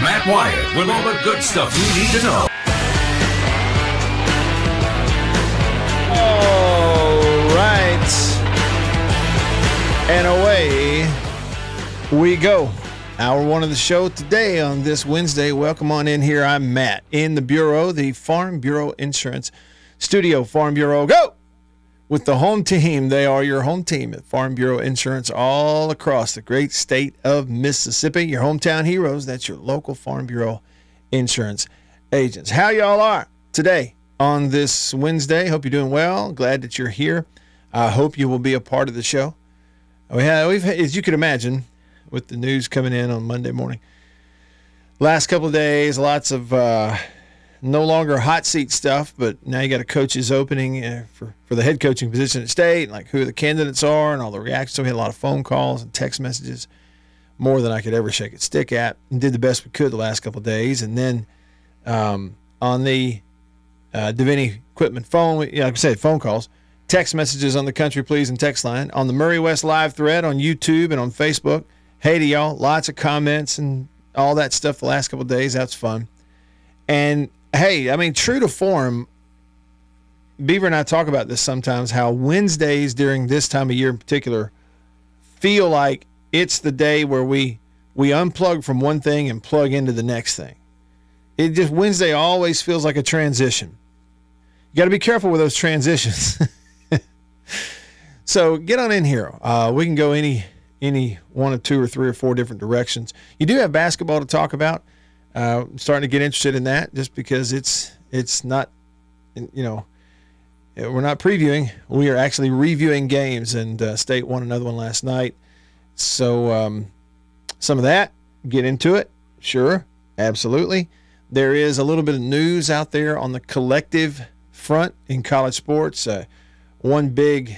Matt Wyatt with all the good stuff you need to know. All right. And away we go. Hour one of the show today on this Wednesday. Welcome on in here. I'm Matt in the Bureau, the Farm Bureau Insurance Studio. Farm Bureau, go! With the home team, they are your home team at Farm Bureau Insurance all across the great state of Mississippi. Your hometown heroes, that's your local Farm Bureau Insurance agents. How y'all are today on this Wednesday? Hope you're doing well. Glad that you're here. I hope you will be a part of the show. We have, we've, as you can imagine, with the news coming in on Monday morning. Last couple of days, lots of uh, no longer hot seat stuff, but now you got a coach's opening uh, for, for the head coaching position at state, and like who the candidates are and all the reactions. So we had a lot of phone calls and text messages, more than I could ever shake a stick at, and did the best we could the last couple days. And then um, on the uh, Davini equipment phone, know, like I said, phone calls, text messages on the Country Pleasing text line, on the Murray West live thread on YouTube and on Facebook. Hey to y'all, lots of comments and all that stuff the last couple days. That's fun. And hey, I mean, true to form, Beaver and I talk about this sometimes how Wednesdays during this time of year in particular feel like it's the day where we we unplug from one thing and plug into the next thing. It just Wednesday always feels like a transition. You got to be careful with those transitions. so get on in here. Uh, we can go any any one of two or three or four different directions. You do have basketball to talk about. Uh, starting to get interested in that just because it's it's not, you know, we're not previewing. We are actually reviewing games, and uh, State won another one last night. So um, some of that, get into it. Sure, absolutely. There is a little bit of news out there on the collective front in college sports. Uh, one big,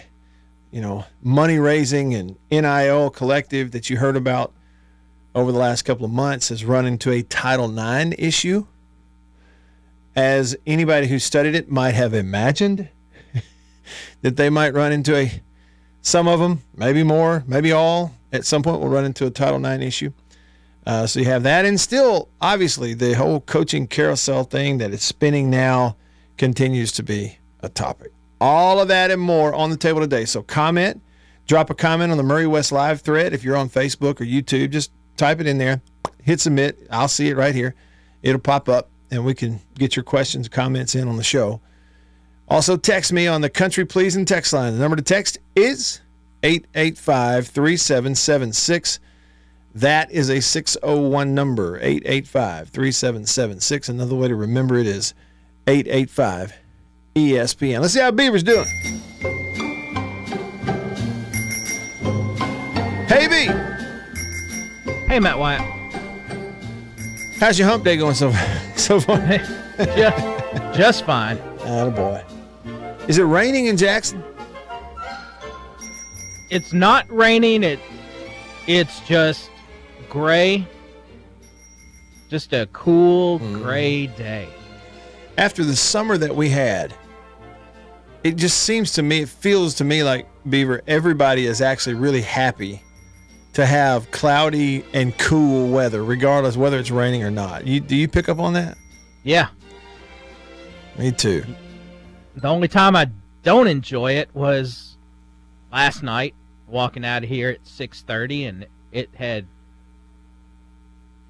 you know, money raising and NIL collective that you heard about over the last couple of months has run into a Title IX issue. As anybody who studied it might have imagined, that they might run into a, some of them, maybe more, maybe all, at some point will run into a Title IX issue. Uh, so you have that, and still, obviously, the whole coaching carousel thing that is spinning now continues to be a topic. All of that and more on the table today. So comment, drop a comment on the Murray West Live thread if you're on Facebook or YouTube. Just type it in there, hit submit. I'll see it right here. It'll pop up, and we can get your questions, comments in on the show. Also, text me on the Country Pleasing text line. The number to text is 885 3776. That is a 601 number, 885 3776. Another way to remember it is 885 ESPN. Let's see how Beaver's doing. Hey, Matt Wyatt. How's your hump day going so, so far? just, just fine. Oh boy. Is it raining in Jackson? It's not raining. It, it's just gray. Just a cool mm. gray day. After the summer that we had, it just seems to me, it feels to me like Beaver, everybody is actually really happy to have cloudy and cool weather, regardless whether it's raining or not. You, do you pick up on that? Yeah. Me too. The only time I don't enjoy it was last night, walking out of here at 6:30, and it had.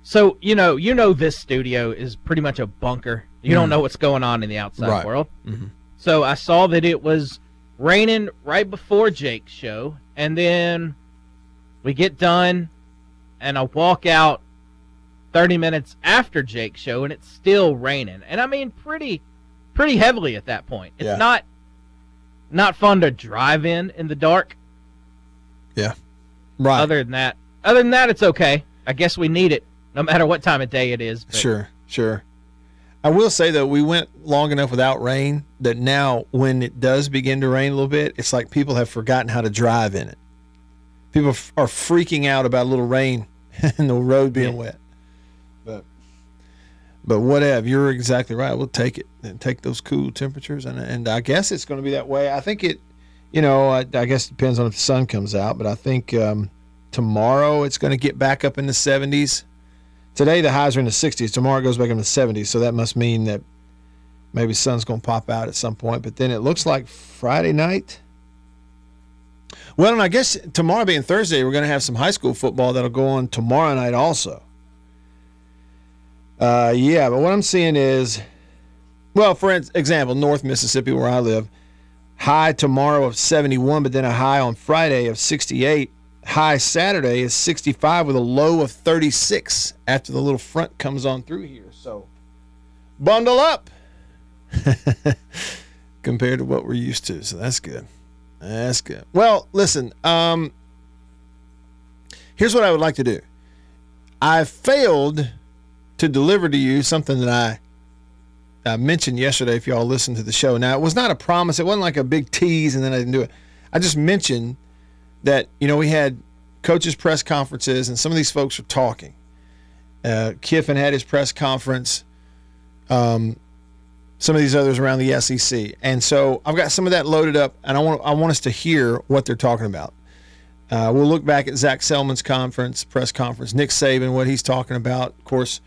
So you know, you know, this studio is pretty much a bunker. You don't Mhm. know what's going on in the outside Right. world. Mhm. So I saw that it was raining right before Jake's show, and then we get done, and I walk out 30 minutes after Jake's show, and it's still raining. And I mean, pretty, pretty heavily at that point. It's Yeah. not, not fun to drive in in the dark. Yeah. Right. Other than that, other than that, it's okay. I guess we need it, no matter what time of day it is. but- Sure, sure. I will say though, we went long enough without rain that now when it does begin to rain a little bit, it's like people have forgotten how to drive in it. People f- are freaking out about a little rain and the road being wet. But but whatever, you're exactly right. We'll take it and take those cool temperatures, and and I guess it's going to be that way. I think it, you know, I, I guess it depends on if the sun comes out, but I think um, tomorrow it's going to get back up in the 70s Today the highs are in the 60s. Tomorrow it goes back in the 70s. So that must mean that maybe sun's going to pop out at some point. But then it looks like Friday night. Well, and I guess tomorrow being Thursday, we're going to have some high school football that'll go on tomorrow night also. Uh, yeah, but what I'm seeing is, well, for example, North Mississippi, where I live, high tomorrow of 71, but then a high on Friday of 68. High Saturday is 65 with a low of 36 after the little front comes on through here. So bundle up compared to what we're used to. So that's good. That's good. Well, listen, um, here's what I would like to do. I failed to deliver to you something that I I mentioned yesterday. If y'all listened to the show, now it was not a promise. It wasn't like a big tease, and then I didn't do it. I just mentioned that you know we had coaches press conferences, and some of these folks were talking. Uh, Kiffin had his press conference. Um, some of these others around the SEC, and so I've got some of that loaded up, and I want I want us to hear what they're talking about. Uh, we'll look back at Zac Selmon's conference, press conference, Nick Saban, what he's talking about. Of course,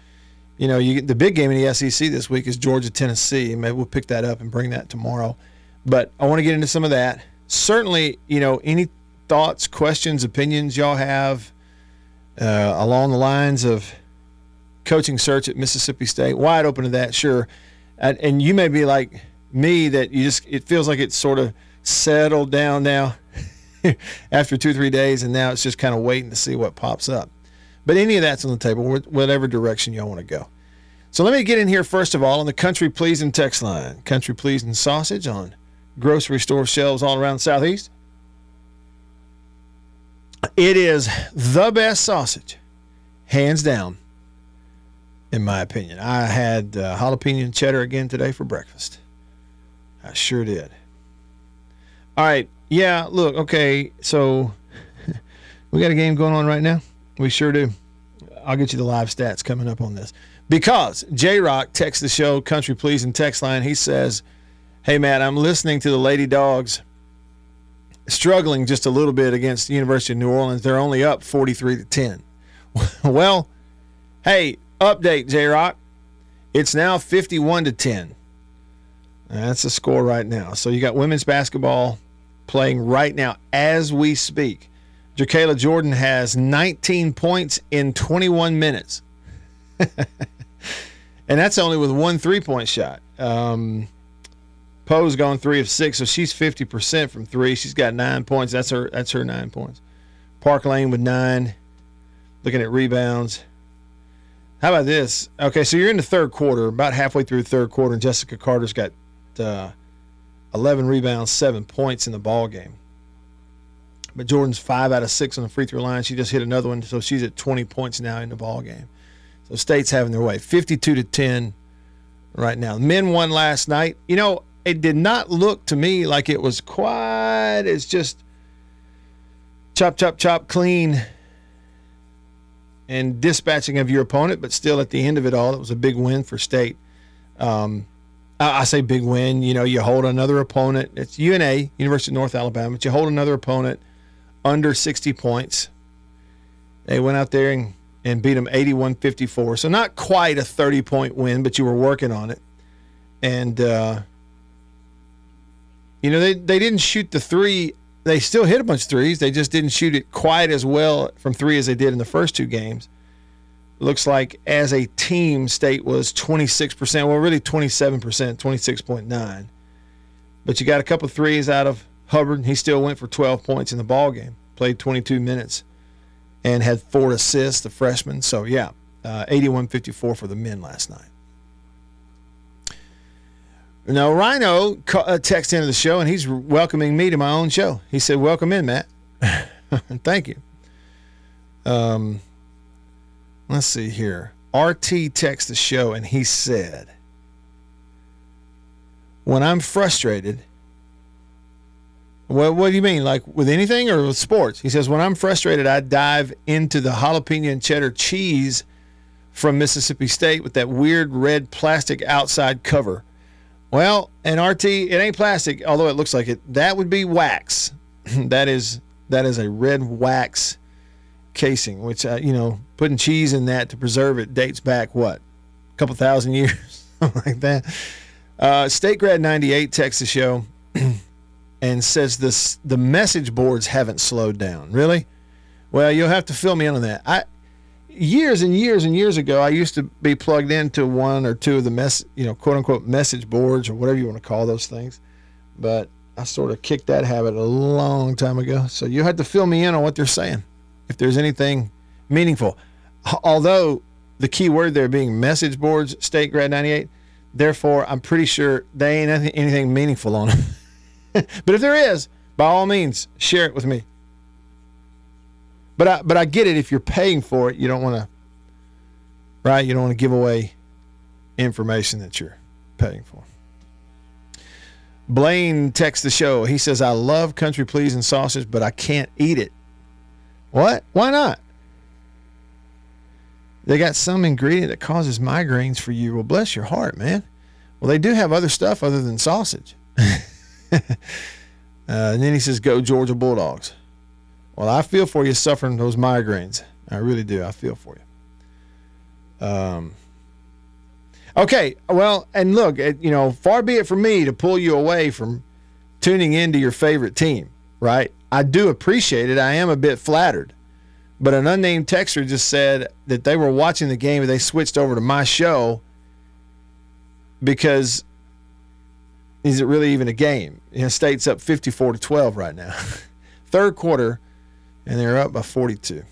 you know, you the big game in the SEC this week is Georgia Tennessee. Maybe we'll pick that up and bring that tomorrow. But I want to get into some of that. Certainly, you know, any thoughts, questions, opinions y'all have uh, along the lines of coaching search at Mississippi State, wide open to that, sure. And, and you may be like me that you just it feels like it's sort of settled down now after two three days, and now it's just kind of waiting to see what pops up. But any of that's on the table, whatever direction y'all want to go. So let me get in here first of all on the country pleasing text line. Country pleasing sausage on grocery store shelves all around the southeast. It is the best sausage, hands down, in my opinion. I had uh, jalapeno and cheddar again today for breakfast. I sure did. All right. Yeah, look, okay. So we got a game going on right now. We sure do. I'll get you the live stats coming up on this. Because J Rock texts the show, Country Pleasing text line. He says, Hey, Matt, I'm listening to the Lady Dogs struggling just a little bit against the University of New Orleans. They're only up 43 to 10. well, hey, update, J Rock. It's now 51 to 10. That's the score right now. So you got women's basketball playing right now as we speak. Jerkaila Jordan has 19 points in 21 minutes. and that's only with one three point shot. Um, Powe's gone three of six, so she's 50% from three. She's got nine points. That's her that's her nine points. Park Lane with nine. Looking at rebounds. How about this? Okay, so you're in the third quarter, about halfway through the third quarter, and Jessica Carter's got uh, 11 rebounds, seven points in the ball game. But Jordan's five out of six on the free throw line. She just hit another one, so she's at 20 points now in the ball game. So State's having their way, 52 to 10 right now. Men won last night. You know, it did not look to me like it was quite as just chop, chop, chop, clean and dispatching of your opponent, but still at the end of it all, it was a big win for State. Um, I, I say big win. You know, you hold another opponent. It's UNA, University of North Alabama, but you hold another opponent under 60 points. They went out there and, and beat them 81 54. So, not quite a 30 point win, but you were working on it. And, uh, you know, they, they didn't shoot the three. They still hit a bunch of threes. They just didn't shoot it quite as well from three as they did in the first two games. Looks like as a team, State was 26%. Well, really 27%, 26.9. But you got a couple threes out of Hubbard, he still went for 12 points in the ball game. Played 22 minutes and had four assists, the freshman. So yeah, uh, 81-54 for the men last night. Now Rhino uh, texted into the show and he's welcoming me to my own show. He said, "Welcome in, Matt." Thank you. Um, let's see here. RT texted the show and he said, "When I'm frustrated." What, what do you mean? Like with anything or with sports? He says, when I'm frustrated, I dive into the jalapeno and cheddar cheese from Mississippi State with that weird red plastic outside cover. Well, and RT, it ain't plastic, although it looks like it. That would be wax. that is that is a red wax casing, which uh, you know, putting cheese in that to preserve it dates back what, a couple thousand years, like that. Uh, State Grad 98 texts the show and says this the message boards haven't slowed down. Really? Well, you'll have to fill me in on that. I years and years and years ago, I used to be plugged into one or two of the mess, you know, quote unquote message boards or whatever you want to call those things. But I sort of kicked that habit a long time ago. So you have to fill me in on what they're saying, if there's anything meaningful. Although the key word there being message boards, State Grad 98, therefore I'm pretty sure they ain't anything meaningful on them. but if there is, by all means, share it with me. But I but I get it if you're paying for it, you don't want to right, you don't want to give away information that you're paying for. Blaine texts the show. He says, I love country pleasing sausage, but I can't eat it. What? Why not? They got some ingredient that causes migraines for you. Well, bless your heart, man. Well, they do have other stuff other than sausage. uh, and then he says, Go Georgia Bulldogs. Well, I feel for you suffering those migraines. I really do. I feel for you. Um, okay. Well, and look, you know, far be it from me to pull you away from tuning into your favorite team, right? I do appreciate it. I am a bit flattered. But an unnamed texter just said that they were watching the game and they switched over to my show because is it really even a game? You know, State's up 54 to 12 right now. Third quarter, and they're up by 42.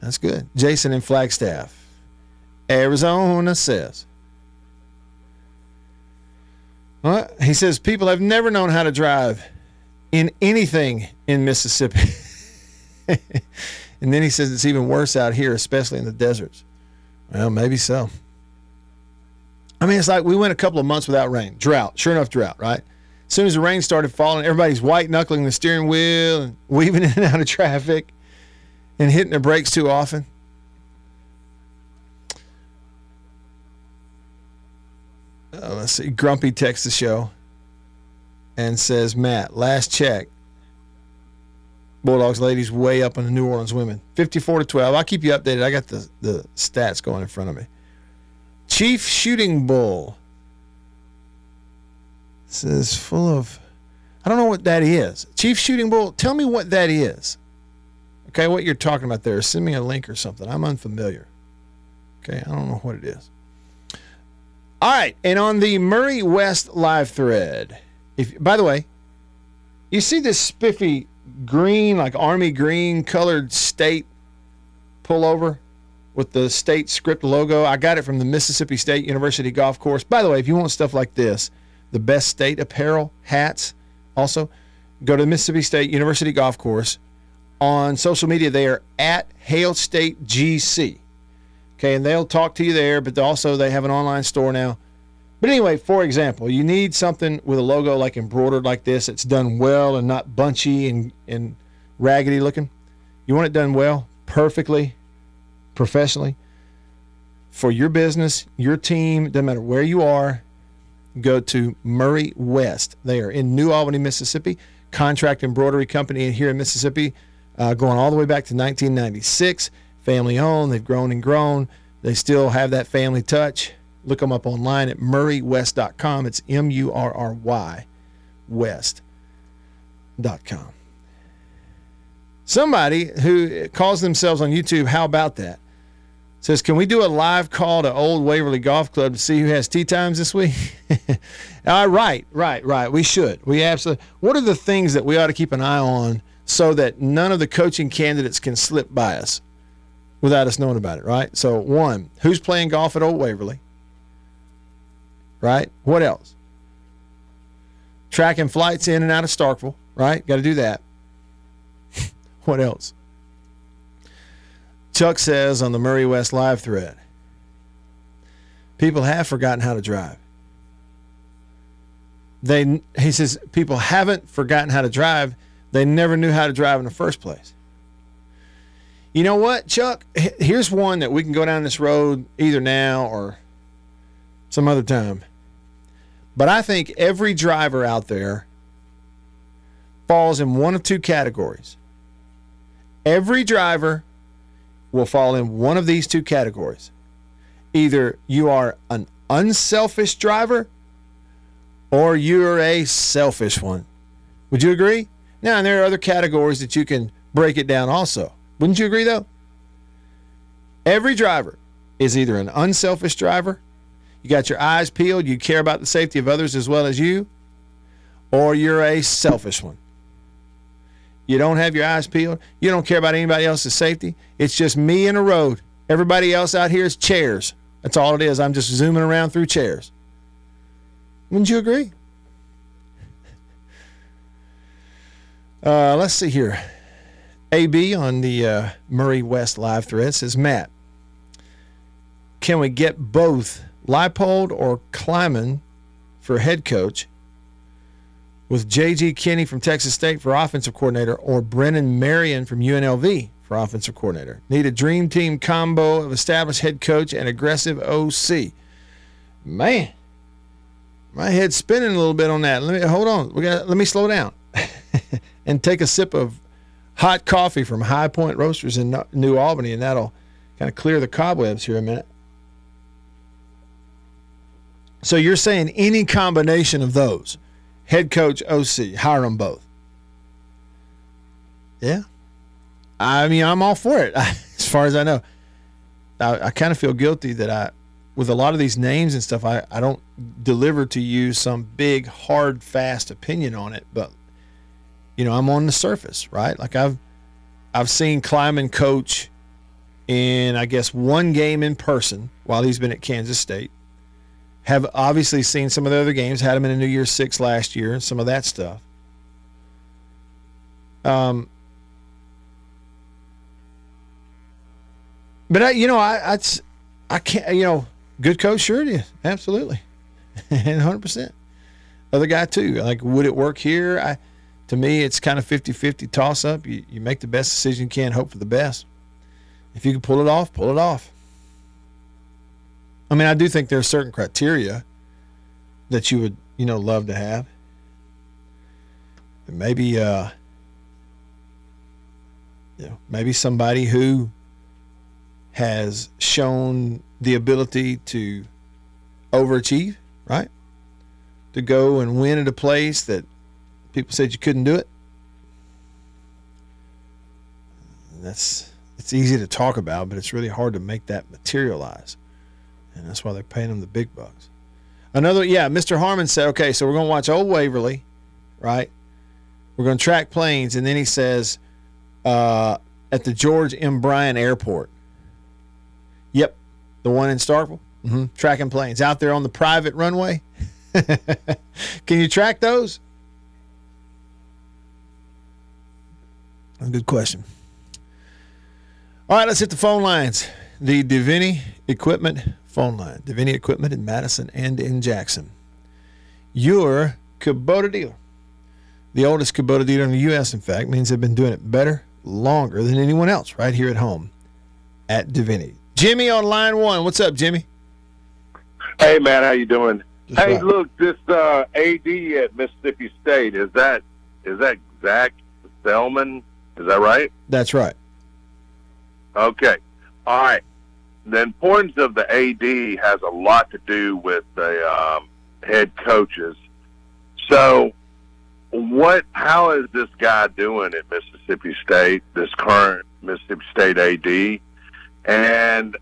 That's good. Jason in Flagstaff, Arizona says. Well, he says people have never known how to drive in anything in Mississippi. and then he says it's even worse out here, especially in the deserts. Well, maybe so. I mean, it's like we went a couple of months without rain, drought, sure enough, drought, right? As soon as the rain started falling, everybody's white knuckling the steering wheel and weaving in and out of traffic and hitting their brakes too often. Uh, let's see. Grumpy texts the show and says, Matt, last check. Bulldogs ladies way up on the New Orleans women. 54 to 12. I'll keep you updated. I got the, the stats going in front of me. Chief Shooting Bull says full of I don't know what that is. Chief Shooting Bull, tell me what that is. Okay, what you're talking about there. Send me a link or something. I'm unfamiliar. Okay, I don't know what it is. All right, and on the Murray West live thread, if by the way, you see this spiffy green, like army green colored state pullover with the state script logo. I got it from the Mississippi State University golf course. By the way, if you want stuff like this, the best state apparel, hats, also go to the Mississippi State University golf course. On social media, they are at Hail State GC. Okay, and they'll talk to you there, but also they have an online store now. But anyway, for example, you need something with a logo like embroidered like this. It's done well and not bunchy and, and raggedy looking. You want it done well, perfectly, professionally for your business, your team, doesn't matter where you are, go to Murray West. They are in New Albany, Mississippi, contract embroidery company here in Mississippi, uh, going all the way back to 1996. Family owned, they've grown and grown. They still have that family touch. Look them up online at murraywest.com. It's M U R R Y west.com. Somebody who calls themselves on YouTube, how about that? Says, can we do a live call to Old Waverly Golf Club to see who has tee times this week? uh, right, right, right. We should. We absolutely. What are the things that we ought to keep an eye on so that none of the coaching candidates can slip by us without us knowing about it? Right. So one, who's playing golf at Old Waverly? Right. What else? Tracking flights in and out of Starkville. Right. Got to do that. what else? Chuck says on the Murray West live thread people have forgotten how to drive. They, he says, people haven't forgotten how to drive. They never knew how to drive in the first place. You know what, Chuck? Here's one that we can go down this road either now or some other time. But I think every driver out there falls in one of two categories. Every driver will fall in one of these two categories. Either you are an unselfish driver or you're a selfish one. Would you agree? Now, and there are other categories that you can break it down also. Wouldn't you agree, though? Every driver is either an unselfish driver, you got your eyes peeled, you care about the safety of others as well as you, or you're a selfish one. You don't have your eyes peeled, you don't care about anybody else's safety. It's just me in a road. Everybody else out here is chairs. That's all it is. I'm just zooming around through chairs. Wouldn't you agree? Uh, let's see here. AB on the uh, Murray West live thread says, Matt, can we get both Leipold or Klieman for head coach with J.G. Kinne from Texas State for offensive coordinator or Brennan Marion from UNLV for offensive coordinator? Need a dream team combo of established head coach and aggressive OC. Man, my head's spinning a little bit on that. Let me hold on. We got let me slow down and take a sip of hot coffee from High Point Roasters in New Albany, and that'll kind of clear the cobwebs here a minute. So you're saying any combination of those, head coach, OC, hire them both? Yeah. I mean, I'm all for it. As far as I know, I, I kind of feel guilty that I, with a lot of these names and stuff, I, I don't deliver to you some big, hard, fast opinion on it. But you know, I'm on the surface, right? Like I've I've seen Klieman coach in I guess one game in person while he's been at Kansas State. Have obviously seen some of the other games. Had him in a New Year's Six last year, and some of that stuff. Um, but I, you know, I, I, I can't, you know, good coach, sure it is, absolutely, and hundred percent. Other guy too. Like, would it work here? I, to me, it's kind of 50-50 toss up. You, you make the best decision you can, hope for the best. If you can pull it off, pull it off. I mean, I do think there are certain criteria that you would, you know, love to have. Maybe, uh, you know, maybe somebody who has shown the ability to overachieve, right? To go and win at a place that people said you couldn't do it. That's it's easy to talk about, but it's really hard to make that materialize and that's why they're paying them the big bucks. Another, yeah, Mr. Harmon said, okay, so we're going to watch Old Waverly, right? We're going to track planes, and then he says, uh, at the George M. Bryan Airport. Yep, the one in Starkville. Mm-hmm. Tracking planes out there on the private runway. Can you track those? A good question. All right, let's hit the phone lines. The Davini Equipment phone line. Davini Equipment in Madison and in Jackson. Your Kubota dealer. The oldest Kubota dealer in the U.S., in fact, means they've been doing it better, longer than anyone else right here at home at Davini. Jimmy on line one. What's up, Jimmy? Hey, man. How you doing? Just hey, right. look, this uh, AD at Mississippi State, is that is that Zac Selmon? Is that right? That's right. Okay. All right. The importance of the AD has a lot to do with the um, head coaches. So, what? How is this guy doing at Mississippi State? This current Mississippi State AD, and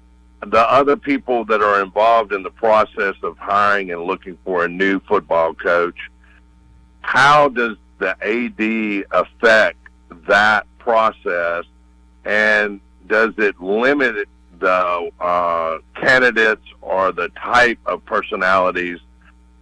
the other people that are involved in the process of hiring and looking for a new football coach. How does the AD affect that process, and does it limit the uh, candidates or the type of personalities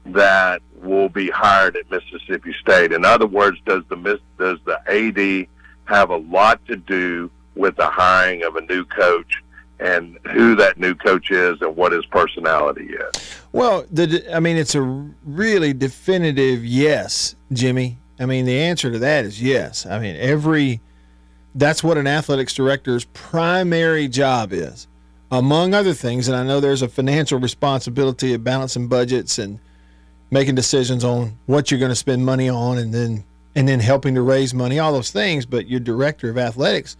that will be hired at Mississippi State. In other words, does the does the AD have a lot to do with the hiring of a new coach and who that new coach is and what his personality is? Well, the I mean, it's a really definitive yes, Jimmy. I mean, the answer to that is yes. I mean, every that's what an athletics director's primary job is, among other things. And I know there's a financial responsibility of balancing budgets and making decisions on what you're going to spend money on, and then and then helping to raise money, all those things. But your director of athletics,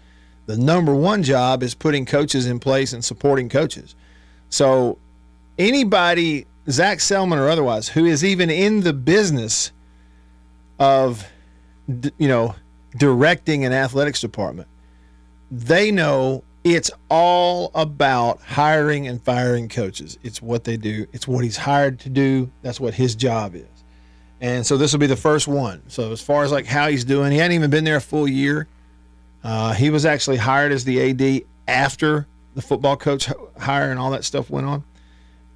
The number one job is putting coaches in place and supporting coaches. So anybody, Zac Selmon or otherwise, who is even in the business of, you know, directing an athletics department, they know it's all about hiring and firing coaches. It's what they do. It's what he's hired to do. That's what his job is. And so this will be the first one. So as far as like how he's doing, he hadn't even been there a full year. Uh, he was actually hired as the AD after the football coach hire and all that stuff went on.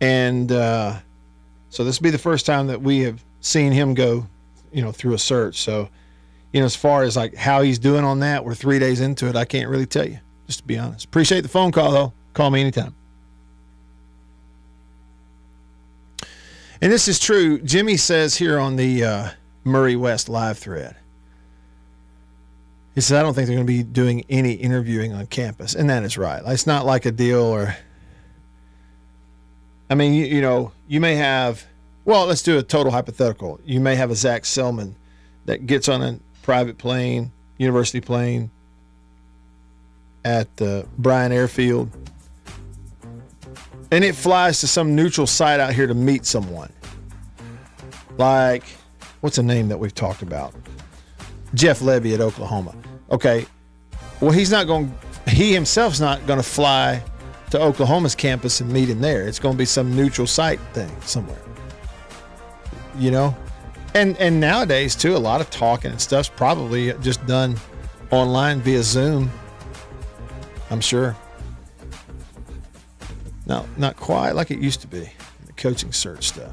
And uh, so this will be the first time that we have seen him go, you know, through a search. So, you know, as far as like how he's doing on that, we're three days into it. I can't really tell you, just to be honest. Appreciate the phone call though. Call me anytime. And this is true. Jimmy says here on the uh, Murray West live thread. He says, I don't think they're going to be doing any interviewing on campus. And that is right. It's not like a deal or. I mean, you, you know, you may have. Well, let's do a total hypothetical. You may have a Zac Selmon that gets on a private plane, university plane, at the Bryan Airfield, and it flies to some neutral site out here to meet someone. Like, what's a name that we've talked about? Jeff Lebby at Oklahoma. Okay. Well, he's not going. He himself's not going to fly to Oklahoma's campus and meet him there. It's going to be some neutral site thing somewhere. You know, and and nowadays too, a lot of talking and stuff's probably just done online via Zoom. I'm sure. No, not quite like it used to be. The coaching search stuff.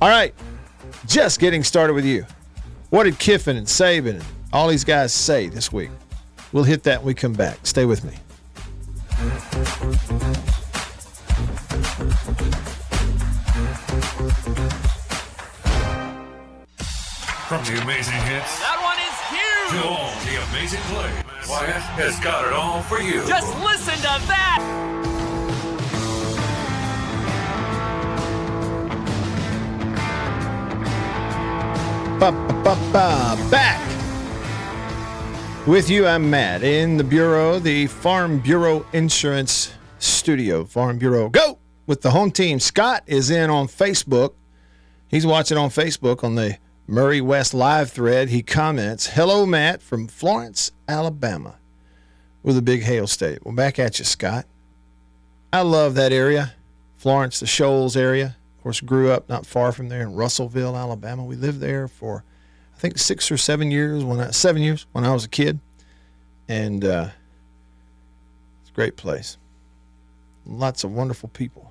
All right, just getting started with you. What did Kiffin and Saban and all these guys say this week? We'll hit that when we come back. Stay with me. From the amazing hits That one is huge! to huge! all the amazing plays, Wyatt has got it all for you. Just listen to that! Ba, ba, ba, ba. Back with you. I'm Matt in the Bureau, the Farm Bureau Insurance Studio. Farm Bureau, go with the home team. Scott is in on Facebook. He's watching on Facebook on the Murray West live thread. He comments, Hello, Matt from Florence, Alabama, with a big hail state. Well, back at you, Scott. I love that area, Florence, the Shoals area. Of course, grew up not far from there in Russellville, Alabama. We lived there for, I think, six or seven years when I seven years when I was a kid, and uh, it's a great place. Lots of wonderful people.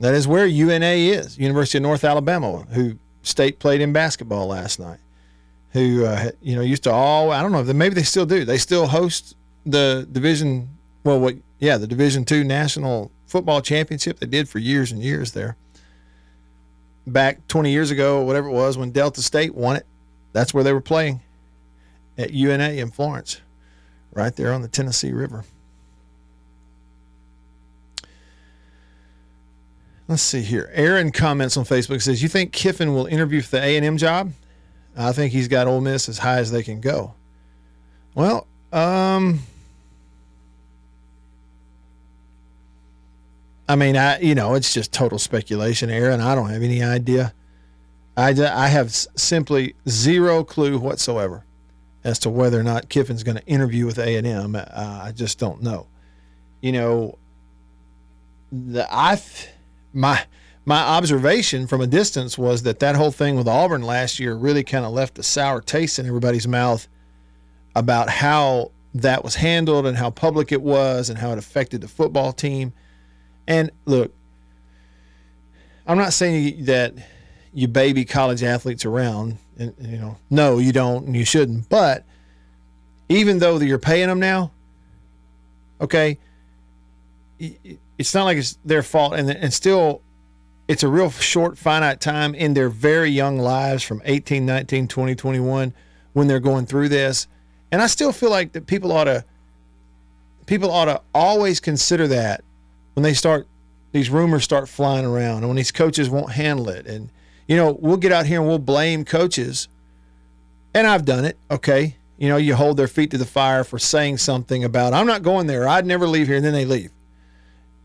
That is where UNA is, University of North Alabama, who state played in basketball last night. Who uh, you know used to all I don't know maybe they still do. They still host the division. Well, what? Yeah, the Division Two national football championship. They did for years and years there. Back 20 years ago, whatever it was, when Delta State won it, that's where they were playing at UNA in Florence, right there on the Tennessee River. Let's see here. Aaron comments on Facebook says, "You think Kiffin will interview for the A and M job? I think he's got Ole Miss as high as they can go." Well, um, I mean, I you know, it's just total speculation, Aaron. I don't have any idea. I, I have simply zero clue whatsoever as to whether or not Kiffin's going to interview with A and M. Uh, I just don't know. You know, the I th- my my observation from a distance was that that whole thing with Auburn last year really kind of left a sour taste in everybody's mouth about how that was handled and how public it was and how it affected the football team. And look, I'm not saying that you baby college athletes around, and you know, no, you don't, and you shouldn't. But even though you're paying them now, okay, it's not like it's their fault, and and still, it's a real short, finite time in their very young lives from 18, 19, 20, 21 when they're going through this. And I still feel like that people ought to people ought to always consider that when they start these rumors start flying around and when these coaches won't handle it and you know we'll get out here and we'll blame coaches and i've done it okay you know, you hold their feet to the fire for saying something about, I'm not going there. I'd never leave here. And then they leave.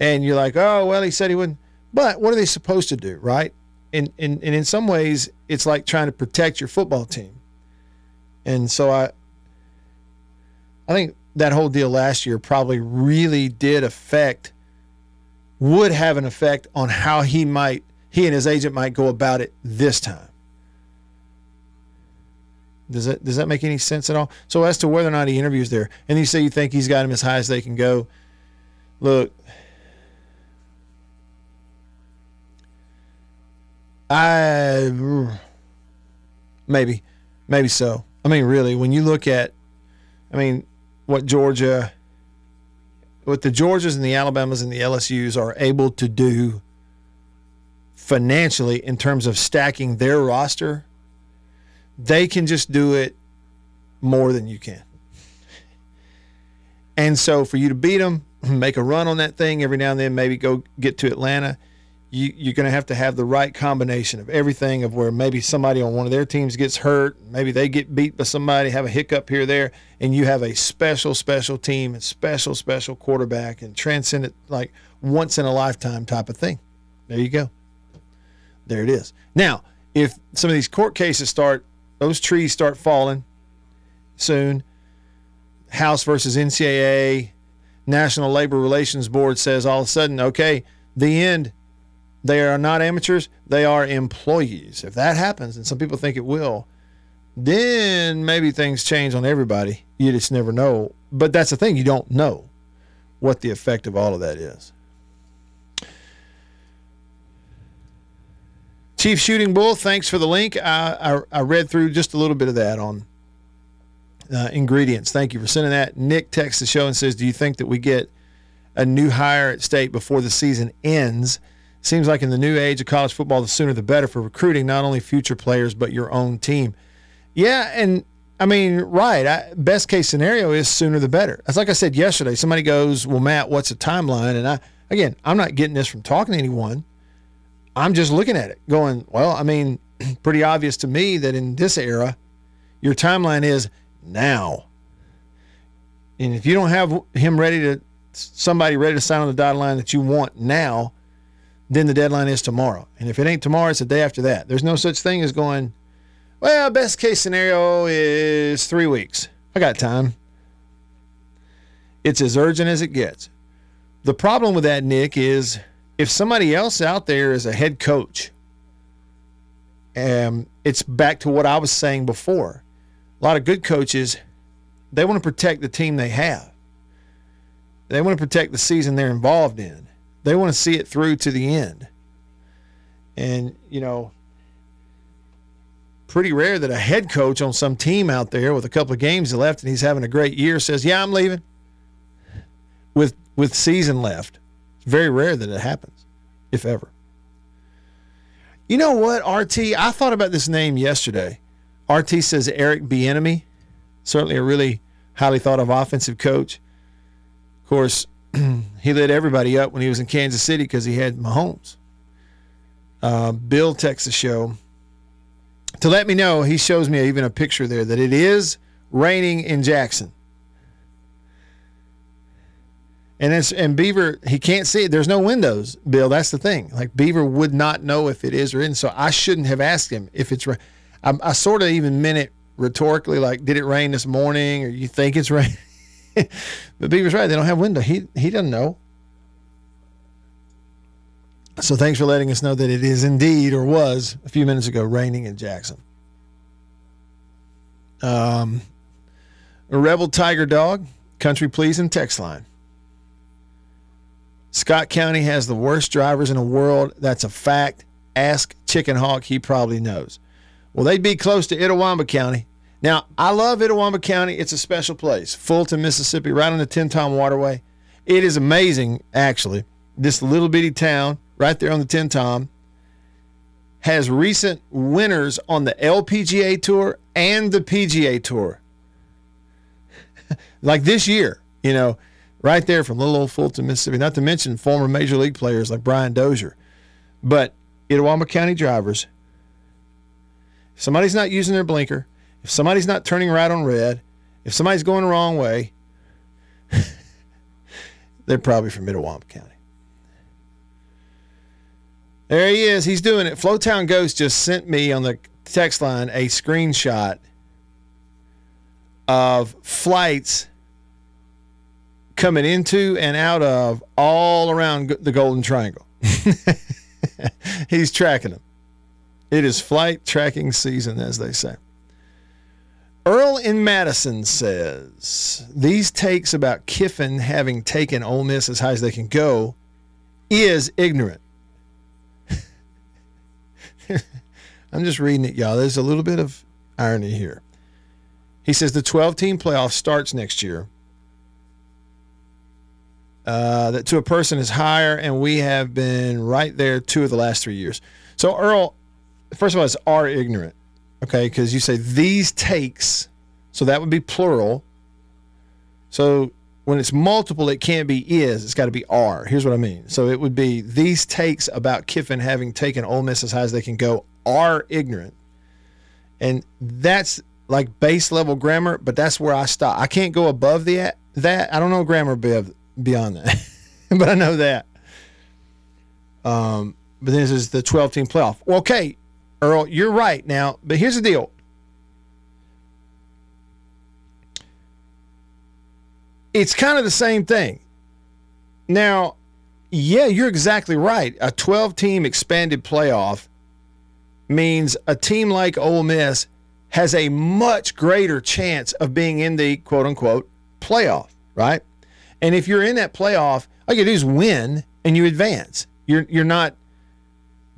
And you're like, oh, well, he said he wouldn't. But what are they supposed to do, right? And, and, and in some ways, it's like trying to protect your football team. And so I, I think that whole deal last year probably really did affect, would have an effect on how he might, he and his agent might go about it this time. Does that does that make any sense at all? So as to whether or not he interviews there, and you say you think he's got him as high as they can go, look, I maybe, maybe so. I mean, really, when you look at, I mean, what Georgia, what the Georgias and the Alabamas and the LSU's are able to do financially in terms of stacking their roster, they can just do it more than you can. And so for you to beat them, make a run on that thing every now and then, maybe go get to Atlanta, you, you're going to have to have the right combination of everything of where maybe somebody on one of their teams gets hurt, maybe they get beat by somebody, have a hiccup here or there, and you have a special, special team and special, special quarterback and transcendent, like once in a lifetime type of thing. There you go. There it is. Now, if some of these court cases start, those trees start falling soon, House versus NCAA, National Labor Relations Board says all of a sudden, okay, the end they are not amateurs, they are employees. If that happens, and some people think it will, then maybe things change on everybody. You just never know. But that's the thing, you don't know what the effect of all of that is. Chief Shooting Bull, thanks for the link. I, I, I read through just a little bit of that on uh, ingredients. Thank you for sending that. Nick texts the show and says, Do you think that we get a new hire at state before the season ends? Seems like in the new age of college football, the sooner the better for recruiting not only future players but your own team. Yeah, and I mean, right. I, best case scenario is sooner the better. As like I said yesterday, somebody goes, "Well, Matt, what's the timeline?" And I, again, I'm not getting this from talking to anyone. I'm just looking at it, going, "Well, I mean, pretty obvious to me that in this era, your timeline is now. And if you don't have him ready to, somebody ready to sign on the dotted line that you want now." Then the deadline is tomorrow. And if it ain't tomorrow, it's the day after that. There's no such thing as going, well, best case scenario is three weeks. I got time. It's as urgent as it gets. The problem with that, Nick, is if somebody else out there is a head coach, um, it's back to what I was saying before. A lot of good coaches, they want to protect the team they have. They want to protect the season they're involved in they want to see it through to the end. And, you know, pretty rare that a head coach on some team out there with a couple of games left and he's having a great year says, "Yeah, I'm leaving." With with season left. It's very rare that it happens, if ever. You know what, RT? I thought about this name yesterday. RT says Eric Bieniemy, certainly a really highly thought of offensive coach. Of course, he lit everybody up when he was in Kansas City because he had Mahomes. Uh, Bill texts the show to let me know. He shows me even a picture there that it is raining in Jackson. And it's and Beaver he can't see it. There's no windows, Bill. That's the thing. Like Beaver would not know if it is or isn't. So I shouldn't have asked him if it's. I, I sort of even meant it rhetorically, like, did it rain this morning, or you think it's raining? but Beaver's right. They don't have window. He he doesn't know. So thanks for letting us know that it is indeed or was a few minutes ago raining in Jackson. Um, a rebel tiger dog, country pleasing text line. Scott County has the worst drivers in the world. That's a fact. Ask Chicken Hawk. He probably knows. Well, they'd be close to Itawamba County. Now, I love Itawamba County. It's a special place. Fulton, Mississippi, right on the Tenn-Tom Waterway. It is amazing, actually. This little bitty town right there on the Tenn-Tom has recent winners on the LPGA Tour and the PGA Tour. like this year, you know, right there from little old Fulton, Mississippi. Not to mention former major league players like Brian Dozier. But Itawamba County drivers, somebody's not using their blinker, if somebody's not turning right on red, if somebody's going the wrong way, they're probably from Middlewamp County. There he is. He's doing it. Flowtown Ghost just sent me on the text line a screenshot of flights coming into and out of all around the Golden Triangle. He's tracking them. It is flight tracking season, as they say. Earl in Madison says these takes about Kiffin having taken Ole Miss as high as they can go is ignorant. I'm just reading it, y'all. There's a little bit of irony here. He says the 12 team playoff starts next year. Uh, that to a person is higher, and we have been right there two of the last three years. So, Earl, first of all, it's are ignorant, okay? Because you say these takes, so that would be plural. So, when it's multiple, it can't be is, it's got to be are. Here's what I mean. So, it would be these takes about Kiffin having taken Ole Miss as high as they can go are ignorant. And that's like base level grammar, but that's where I stop. I can't go above the, that. I don't know grammar beyond that, but I know that. Um, but this is the 12 team playoff. Okay, Earl, you're right now, but here's the deal. It's kind of the same thing. Now, yeah, you're exactly right. A 12 team expanded playoff means a team like Ole Miss has a much greater chance of being in the quote unquote playoff, right? And if you're in that playoff, all you do is win and you advance. You're you're not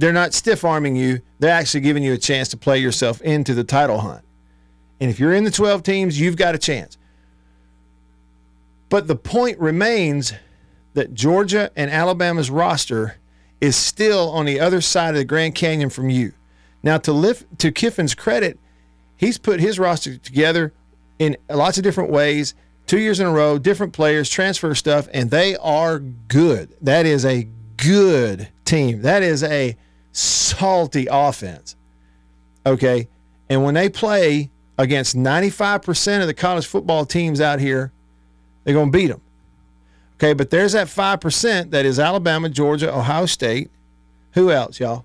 they're not stiff arming you. They're actually giving you a chance to play yourself into the title hunt. And if you're in the 12 teams, you've got a chance. But the point remains that Georgia and Alabama's roster is still on the other side of the Grand Canyon from you. Now, to lift to Kiffin's credit, he's put his roster together in lots of different ways, two years in a row, different players, transfer stuff, and they are good. That is a good team. That is a salty offense. Okay. And when they play against 95% of the college football teams out here, they're going to beat them. Okay. But there's that 5% that is Alabama, Georgia, Ohio State. Who else, y'all?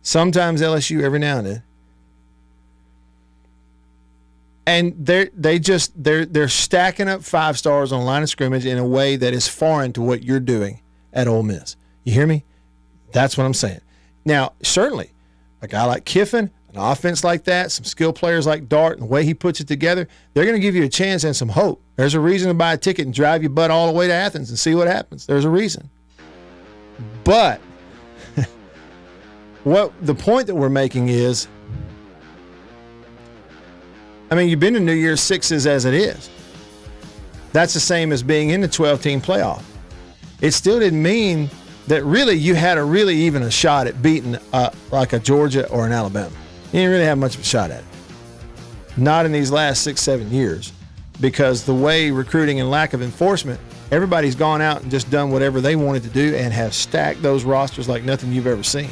Sometimes LSU every now and then. And they're they just they're they're stacking up five stars on line of scrimmage in a way that is foreign to what you're doing at Ole Miss. You hear me? That's what I'm saying. Now, certainly, a guy like Kiffin, an offense like that, some skill players like Dart, and the way he puts it together, they're going to give you a chance and some hope. There's a reason to buy a ticket and drive your butt all the way to Athens and see what happens. There's a reason. But what the point that we're making is I mean, you've been to New Year's Sixes as it is. That's the same as being in the 12 team playoff. It still didn't mean that really you had a really even a shot at beating uh, like a Georgia or an Alabama. You didn't really have much of a shot at it. Not in these last six, seven years, because the way recruiting and lack of enforcement, everybody's gone out and just done whatever they wanted to do and have stacked those rosters like nothing you've ever seen.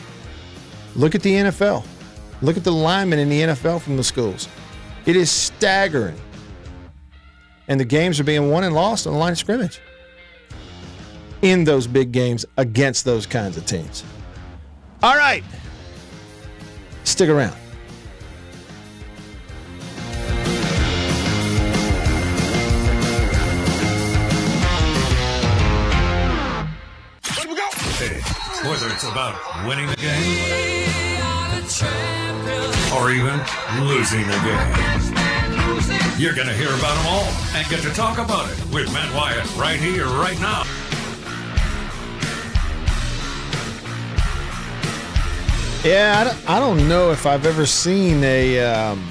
Look at the NFL. Look at the linemen in the NFL from the schools. It is staggering. And the games are being won and lost on the line of scrimmage in those big games against those kinds of teams. All right. Stick around. Whether it's about winning the game or even losing the game, you're going to hear about them all and get to talk about it with Matt Wyatt right here, right now. Yeah, I don't, I don't know if I've ever seen a um,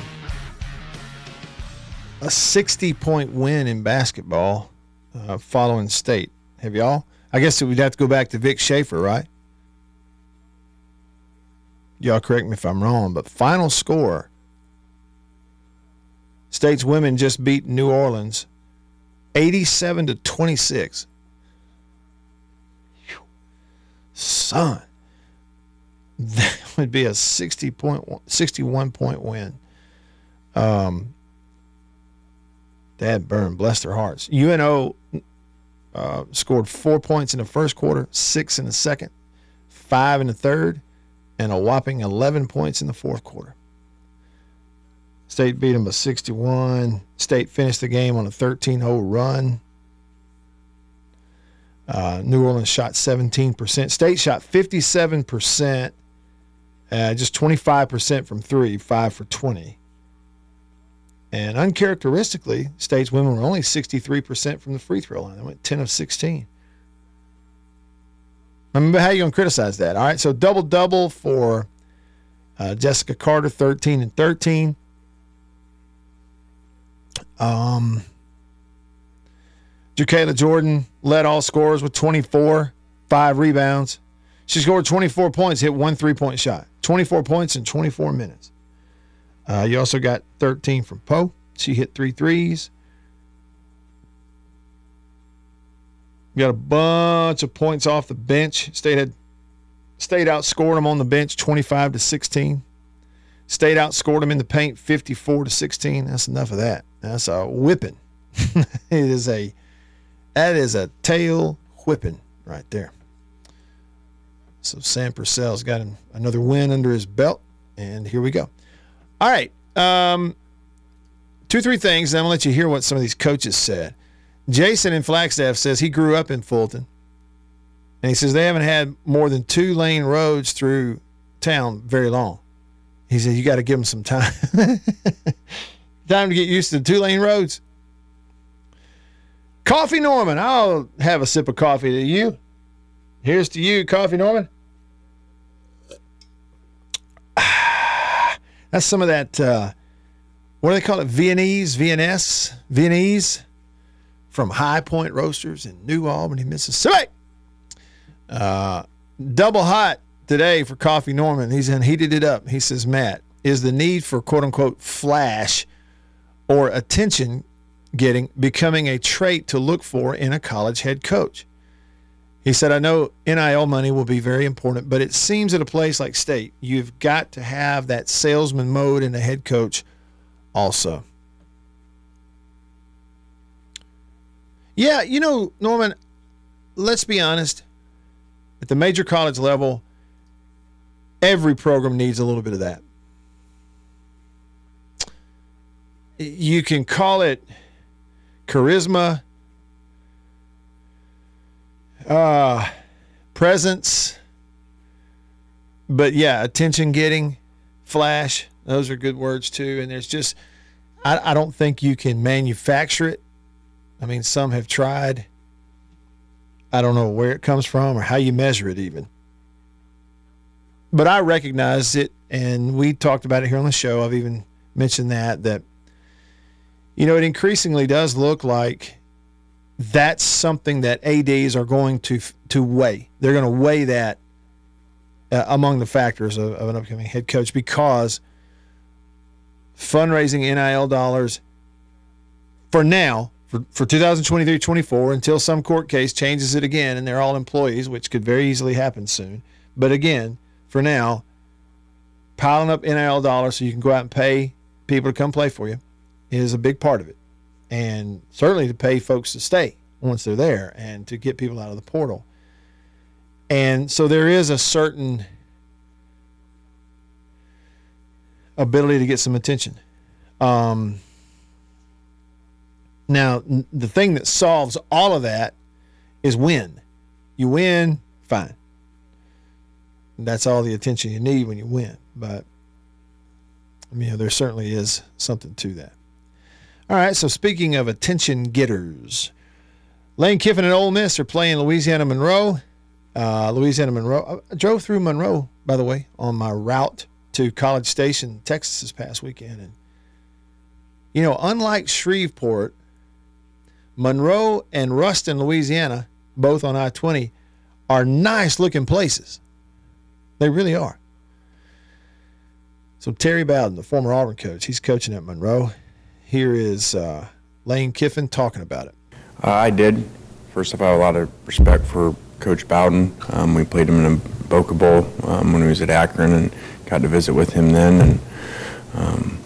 a 60 point win in basketball uh, following state. Have y'all? I guess we'd have to go back to Vic Schaefer, right? Y'all correct me if I'm wrong, but final score State's women just beat New Orleans 87 to 26. Son that would be a 60 point 61 point win um Dad burn, bless their hearts. UNO uh, scored four points in the first quarter, six in the second, five in the third, and a whopping 11 points in the fourth quarter. State beat them by 61. State finished the game on a 13 0 run. Uh, New Orleans shot 17%. State shot 57%, uh, just 25% from three, five for 20. And uncharacteristically, State's women were only 63% from the free throw line. They went 10 of 16. I Remember how you going to criticize that? All right, so double double for uh, Jessica Carter, 13 and 13. Um, Jerkaila Jordan led all scorers with 24, five rebounds. She scored 24 points, hit one three point shot. 24 points in 24 minutes. Uh, you also got 13 from Powe. She hit three threes. You got a bunch of points off the bench. State had State outscored them on the bench 25 to 16. State outscored them in the paint 54 to 16. That's enough of that. That's a whipping. it is a that is a tail whipping right there. So Sam Purcell's got an, another win under his belt, and here we go. All right, um, two three things. And I'm gonna let you hear what some of these coaches said. Jason in Flagstaff says he grew up in Fulton, and he says they haven't had more than two lane roads through town very long. He said you got to give them some time, time to get used to the two lane roads. Coffee Norman, I'll have a sip of coffee to you. Here's to you, Coffee Norman. That's some of that. Uh, what do they call it? Viennese, VNS, Viennese from High Point Roasters in New Albany, Mississippi. Uh, double hot today for Coffee Norman. He's in heated it up. He says, Matt, is the need for quote unquote flash or attention getting becoming a trait to look for in a college head coach? He said, I know NIL money will be very important, but it seems at a place like State, you've got to have that salesman mode in a head coach also. Yeah, you know, Norman, let's be honest. At the major college level, every program needs a little bit of that. You can call it charisma, uh, presence, but yeah, attention getting, flash, those are good words too. And there's just, I, I don't think you can manufacture it. I mean, some have tried. I don't know where it comes from or how you measure it, even. But I recognize it, and we talked about it here on the show. I've even mentioned that, that, you know, it increasingly does look like that's something that ads are going to to weigh. They're going to weigh that uh, among the factors of, of, an upcoming head coach because fundraising nil dollars for now for, for 2023-24 until some court case changes it again and they're all employees which could very easily happen soon. But again for now piling up nil dollars so you can go out and pay people to come play for you is a big part of it and certainly to pay folks to stay once they're there and to get people out of the portal. And so there is a certain ability to get some attention. Um, now, the thing that solves all of that is win. You win, fine. That's all the attention you need when you win. But, you know, there certainly is something to that. All right, so speaking of attention getters, Lane Kiffin and Ole Miss are playing Louisiana Monroe. Uh, Louisiana Monroe. I drove through Monroe, by the way, on my route to College Station, Texas, this past weekend, and you know, unlike Shreveport, Monroe and Ruston, Louisiana, both on I 20, are nice looking places. They really are. So, Terry Bowden, the former Auburn coach, he's coaching at Monroe. Here is uh, Lane Kiffin talking about it. Uh, I did. First off, I have a lot of respect for Coach Bowden. Um, we played him in a Boca Bowl um, when he was at Akron and got to visit with him then. And, um,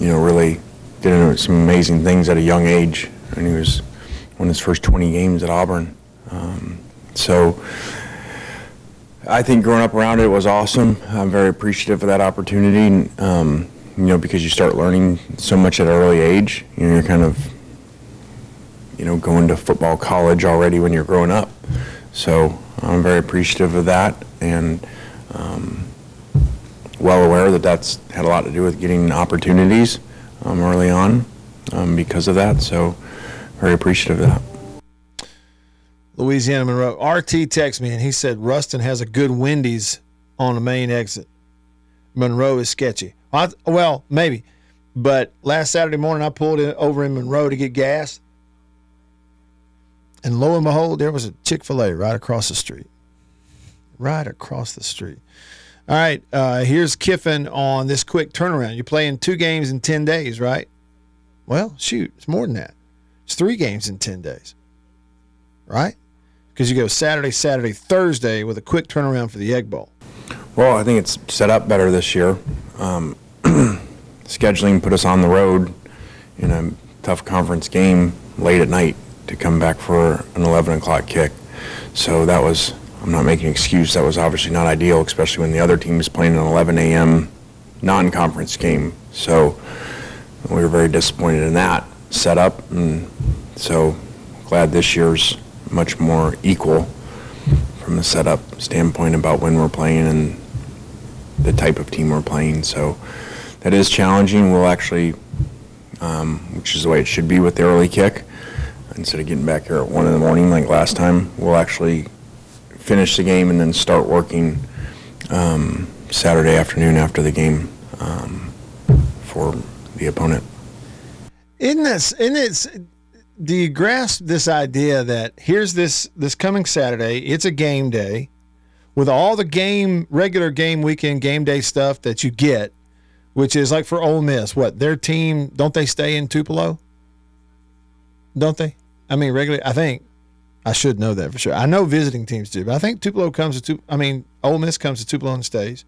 you know, really did some amazing things at a young age, and he was won his first 20 games at Auburn. Um, so I think growing up around it was awesome. I'm very appreciative of that opportunity. Um, you know, because you start learning so much at an early age. You know, you're kind of, you know, going to football college already when you're growing up. So I'm very appreciative of that, and um, well aware that that's had a lot to do with getting opportunities um, early on um, because of that. So very appreciative of that. Louisiana Monroe. RT texted me and he said Ruston has a good Wendy's on the main exit. Monroe is sketchy. I, well, maybe. But last Saturday morning, I pulled in, over in Monroe to get gas. And lo and behold, there was a Chick fil A right across the street. Right across the street. All right, uh, here's Kiffin on this quick turnaround. You're playing two games in 10 days, right? Well, shoot, it's more than that. It's three games in 10 days, right? Because you go Saturday, Saturday, Thursday with a quick turnaround for the Egg Bowl. Well, I think it's set up better this year. Um, scheduling put us on the road in a tough conference game late at night to come back for an 11 o'clock kick. So that was, I'm not making an excuse, that was obviously not ideal, especially when the other team is playing an 11 a.m. non-conference game. So we were very disappointed in that setup, and so glad this year's much more equal from a setup standpoint about when we're playing and the type of team we're playing. So that is challenging. We'll actually, um, which is the way it should be with the early kick, instead of getting back here at one in the morning like last time, we'll actually finish the game and then start working um, Saturday afternoon after the game um, for the opponent. Isn't this? Isn't? Do you grasp this idea that here's this this coming Saturday? It's a game day, with all the game regular game weekend game day stuff that you get, which is like for Ole Miss. What their team don't they stay in Tupelo? Don't they? I mean, regularly. I think I should know that for sure. I know visiting teams do, but I think Tupelo comes to. I mean, Ole Miss comes to Tupelo and stays.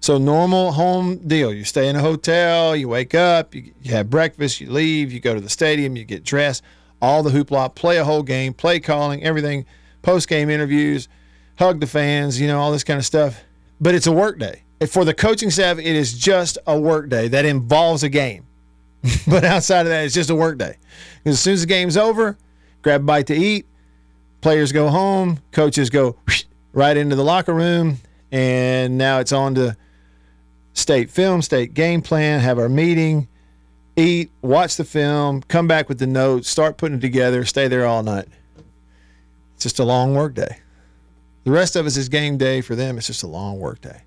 So normal home deal. You stay in a hotel, you wake up, you, you have breakfast, you leave, you go to the stadium, you get dressed, all the hoopla, play a whole game, play calling, everything, post game interviews, hug the fans, you know, all this kind of stuff. But it's a work day. For the coaching staff, it is just a work day that involves a game. but outside of that, it's just a work day. Because as soon as the game's over, grab a bite to eat, players go home, coaches go right into the locker room, and now it's on to state film, state game plan, have our meeting, eat, watch the film, come back with the notes, start putting it together, stay there all night. It's just a long work day. The rest of us is game day. For them, it's just a long work day.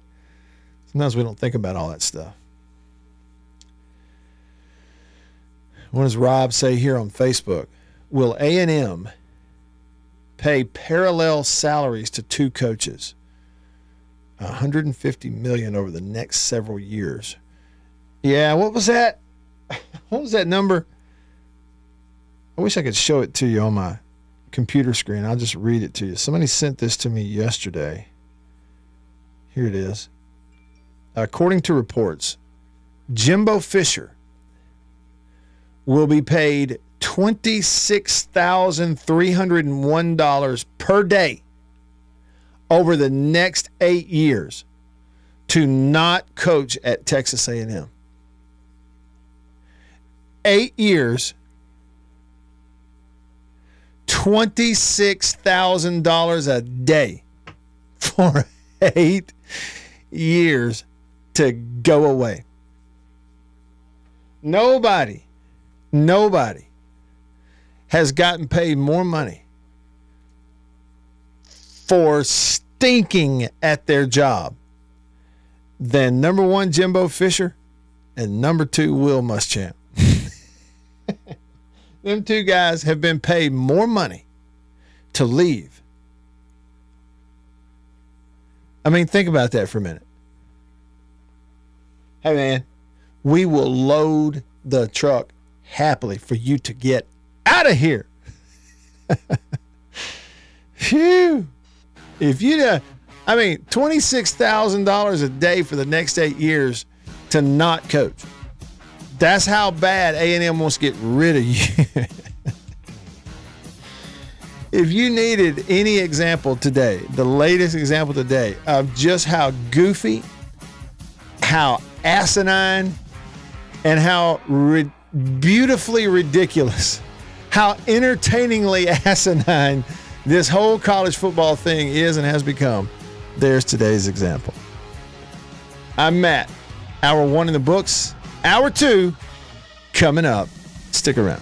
Sometimes we don't think about all that stuff. What does Rob say here on Facebook? Will A&M pay parallel salaries to two coaches? 150 million over the next several years. Yeah, what was that? What was that number? I wish I could show it to you on my computer screen. I'll just read it to you. Somebody sent this to me yesterday. Here it is. According to reports, Jimbo Fisher will be paid $26,301 per day over the next 8 years to not coach at Texas A&M. 8 years $26,000 a day for 8 years to go away. Nobody, nobody has gotten paid more money for stinking at their job than number one Jimbo Fisher and number two Will Muschamp. Them two guys have been paid more money to leave. I mean, think about that for a minute. Hey, man, we will load the truck happily for you to get out of here. Phew. If you, uh, I mean, $26,000 a day for the next eight years to not coach. That's how bad A&M wants to get rid of you. if you needed any example today, the latest example today of just how goofy, how asinine, and how ri- beautifully ridiculous, how entertainingly asinine this whole college football thing is and has become, there's today's example. I'm Matt. Hour one in the books. Hour two coming up. Stick around.